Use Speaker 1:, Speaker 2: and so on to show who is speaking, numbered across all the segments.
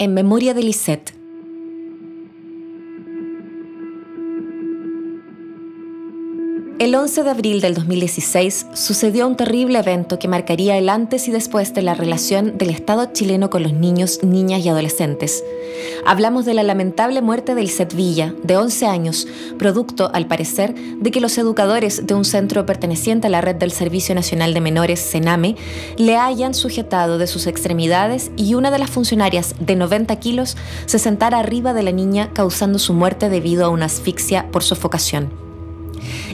Speaker 1: en memoria de Lisette. El 11 de abril del 2016 sucedió un terrible evento que marcaría el antes y después de la relación del Estado chileno con los niños, niñas y adolescentes. Hablamos de la lamentable muerte de Lisette Villa, de 11 años, producto, al parecer, de que los educadores de un centro perteneciente a la red del Servicio Nacional de Menores, CENAME, le hayan sujetado de sus extremidades y una de las funcionarias de 90 kilos se sentara arriba de la niña causando su muerte debido a una asfixia por sofocación.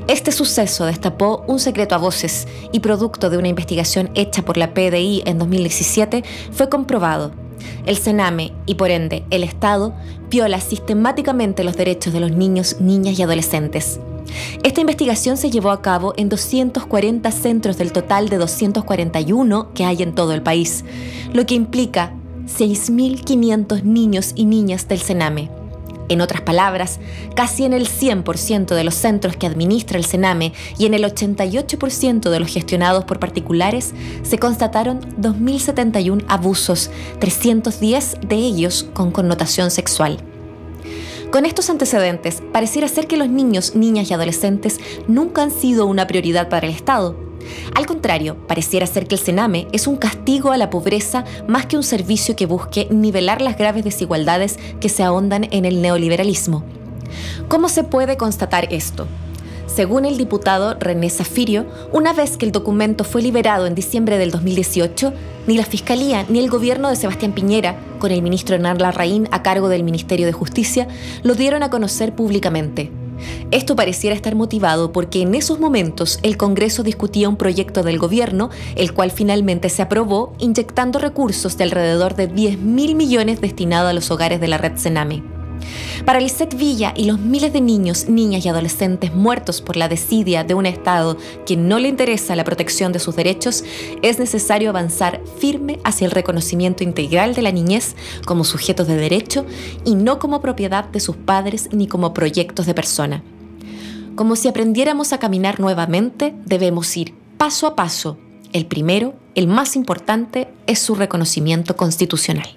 Speaker 1: Este suceso destapó un secreto a voces y producto de una investigación hecha por la PDI en 2017 fue comprobado. El Sename y por ende el Estado viola sistemáticamente los derechos de los niños, niñas y adolescentes. Esta investigación se llevó a cabo en 240 centros del total de 241 que hay en todo el país, lo que implica 6.500 niños y niñas del Sename. En otras palabras, casi en el 100% de los centros que administra el Sename y en el 88% de los gestionados por particulares se constataron 2.071 abusos, 310 de ellos con connotación sexual. Con estos antecedentes, pareciera ser que los niños, niñas y adolescentes nunca han sido una prioridad para el Estado, al contrario, pareciera ser que el Sename es un castigo a la pobreza más que un servicio que busque nivelar las graves desigualdades que se ahondan en el neoliberalismo. ¿Cómo se puede constatar esto? Según el diputado René Zafirio, una vez que el documento fue liberado en diciembre del 2018, ni la Fiscalía ni el gobierno de Sebastián Piñera, con el ministro Hernán Larraín a cargo del Ministerio de Justicia, lo dieron a conocer públicamente. Esto pareciera estar motivado porque en esos momentos el Congreso discutía un proyecto del gobierno, el cual finalmente se aprobó, inyectando recursos de alrededor de 10 mil millones destinados a los hogares de la red Sename. Para Lisette Villa y los miles de niños, niñas y adolescentes muertos por la desidia de un Estado que no le interesa la protección de sus derechos, es necesario avanzar firme hacia el reconocimiento integral de la niñez como sujetos de derecho y no como propiedad de sus padres ni como proyectos de persona. Como si aprendiéramos a caminar nuevamente, debemos ir paso a paso. El primero, el más importante, es su reconocimiento constitucional.